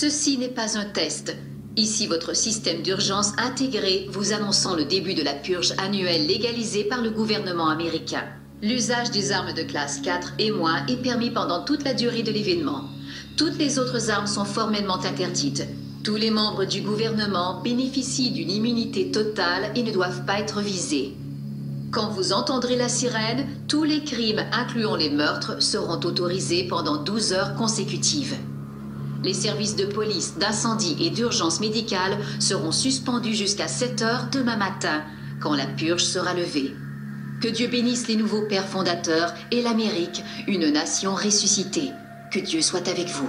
Ceci n'est pas un test. Ici votre système d'urgence intégré vous annonçant le début de la purge annuelle légalisée par le gouvernement américain. L'usage des armes de classe 4 et moins est permis pendant toute la durée de l'événement. Toutes les autres armes sont formellement interdites. Tous les membres du gouvernement bénéficient d'une immunité totale et ne doivent pas être visés. Quand vous entendrez la sirène, tous les crimes, incluant les meurtres, seront autorisés pendant 12 heures consécutives. Les services de police, d'incendie et d'urgence médicale seront suspendus jusqu'à 7 heures demain matin, quand la purge sera levée. Que Dieu bénisse les nouveaux pères fondateurs et l'Amérique, une nation ressuscitée. Que Dieu soit avec vous.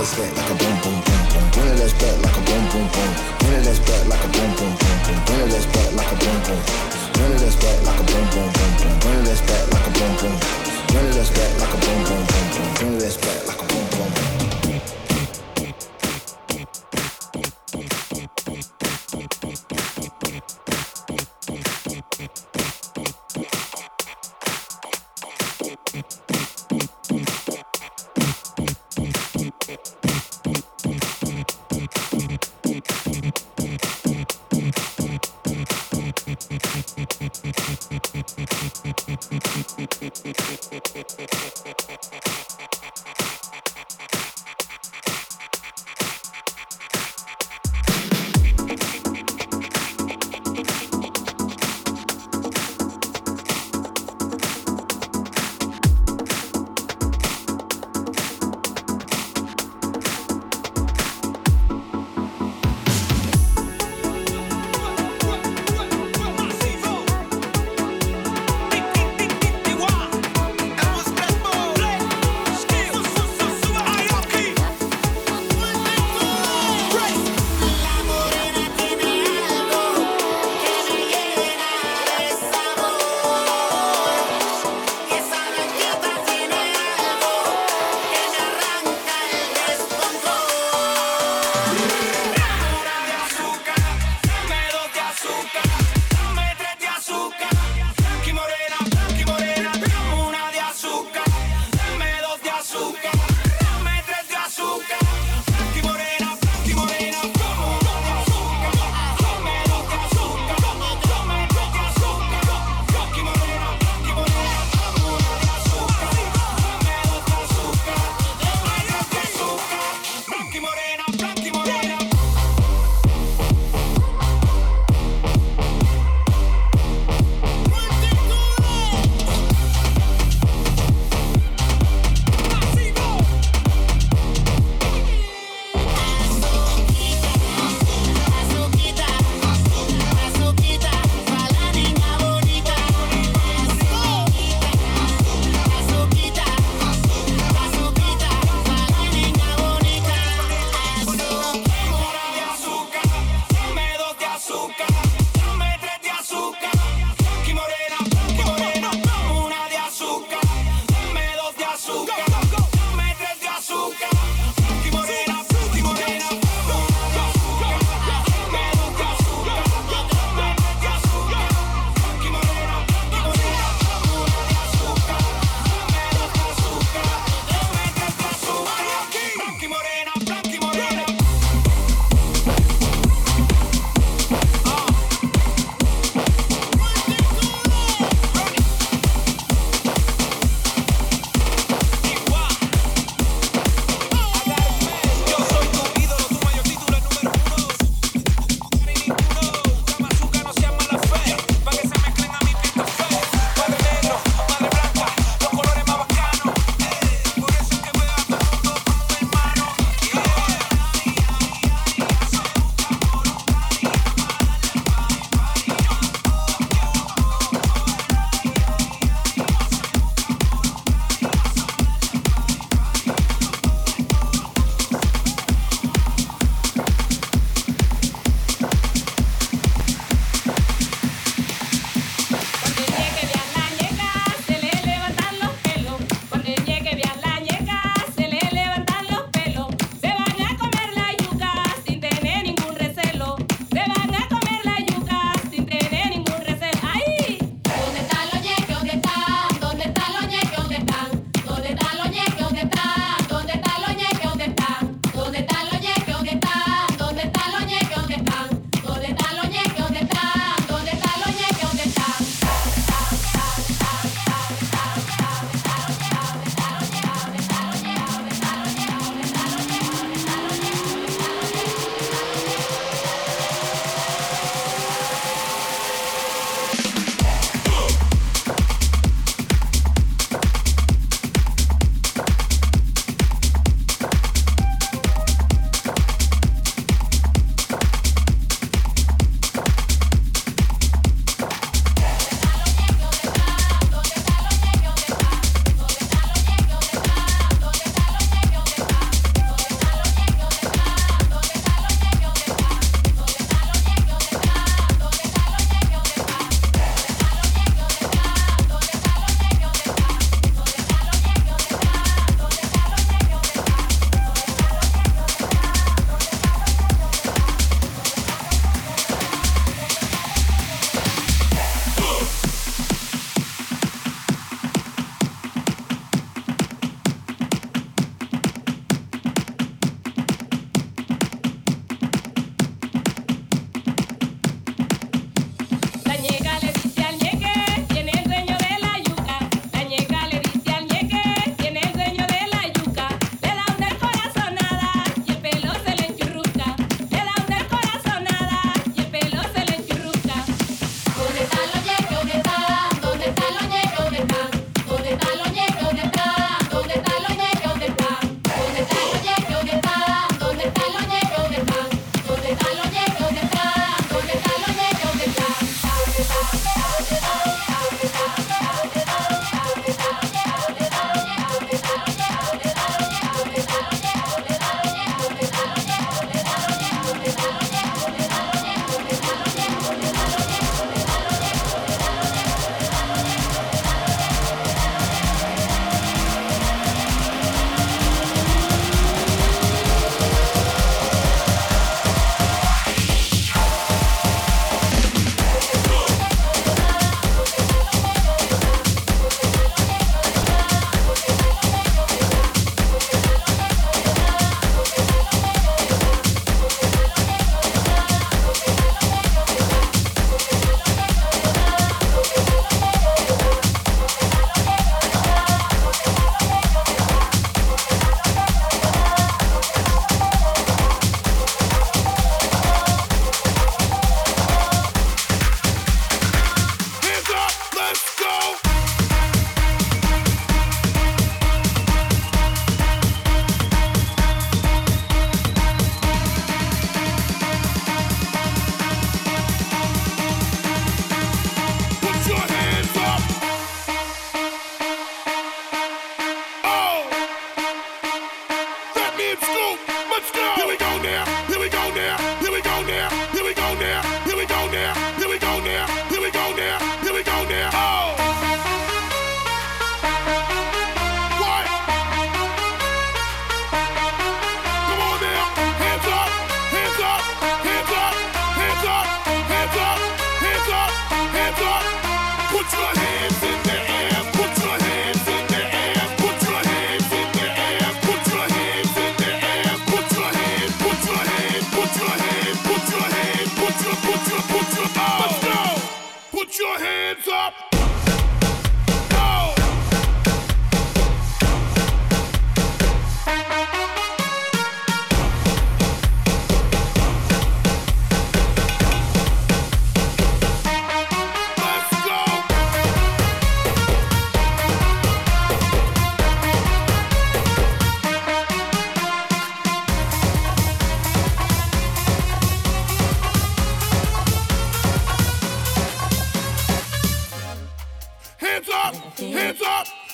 that's back like a boom boom boom boom. Bring it that's back like a boom boom boom. Bring it that's back like a boom boom boom boom. Bring it that's back like a boom boom. Bring it that's back like a boom boom boom.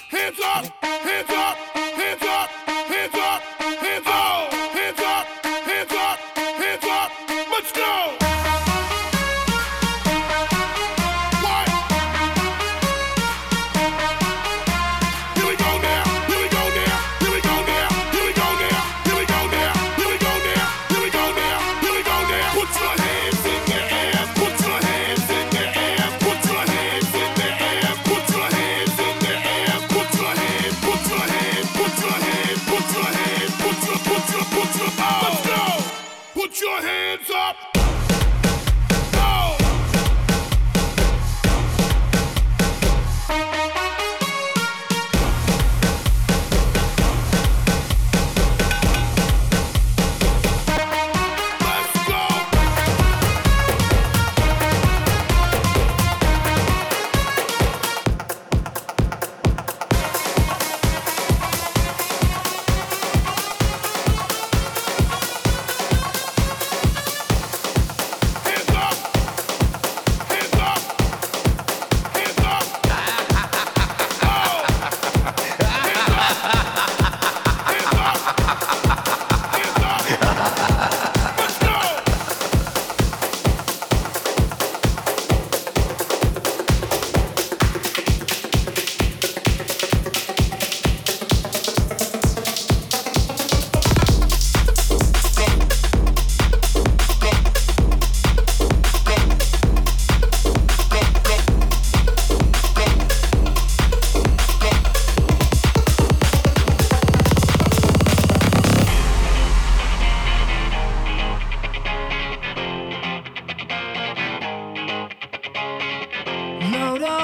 hands up, hands up.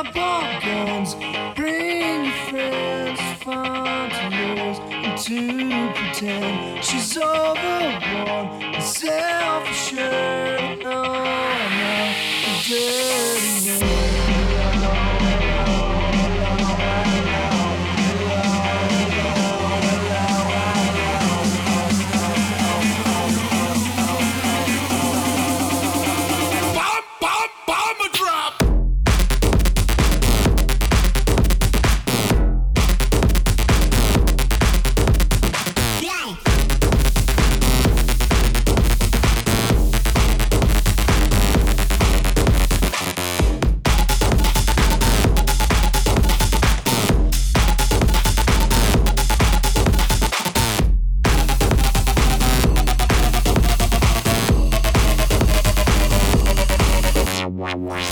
pumpkins. Bring your friends, fun to lose and to pretend she's overworn and self assured. Oh, no, Wow.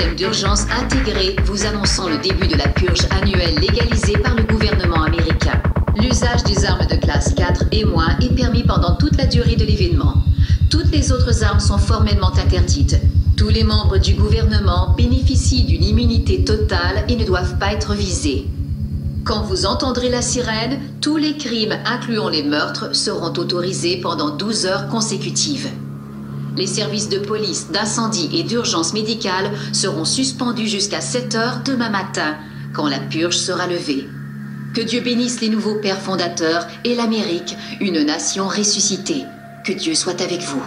système d'urgence intégré vous annonçant le début de la purge annuelle légalisée par le gouvernement américain. L'usage des armes de classe 4 et moins est permis pendant toute la durée de l'événement. Toutes les autres armes sont formellement interdites. Tous les membres du gouvernement bénéficient d'une immunité totale et ne doivent pas être visés. Quand vous entendrez la sirène, tous les crimes, incluant les meurtres, seront autorisés pendant 12 heures consécutives. Les services de police, d'incendie et d'urgence médicale seront suspendus jusqu'à 7 heures demain matin, quand la purge sera levée. Que Dieu bénisse les nouveaux pères fondateurs et l'Amérique, une nation ressuscitée. Que Dieu soit avec vous.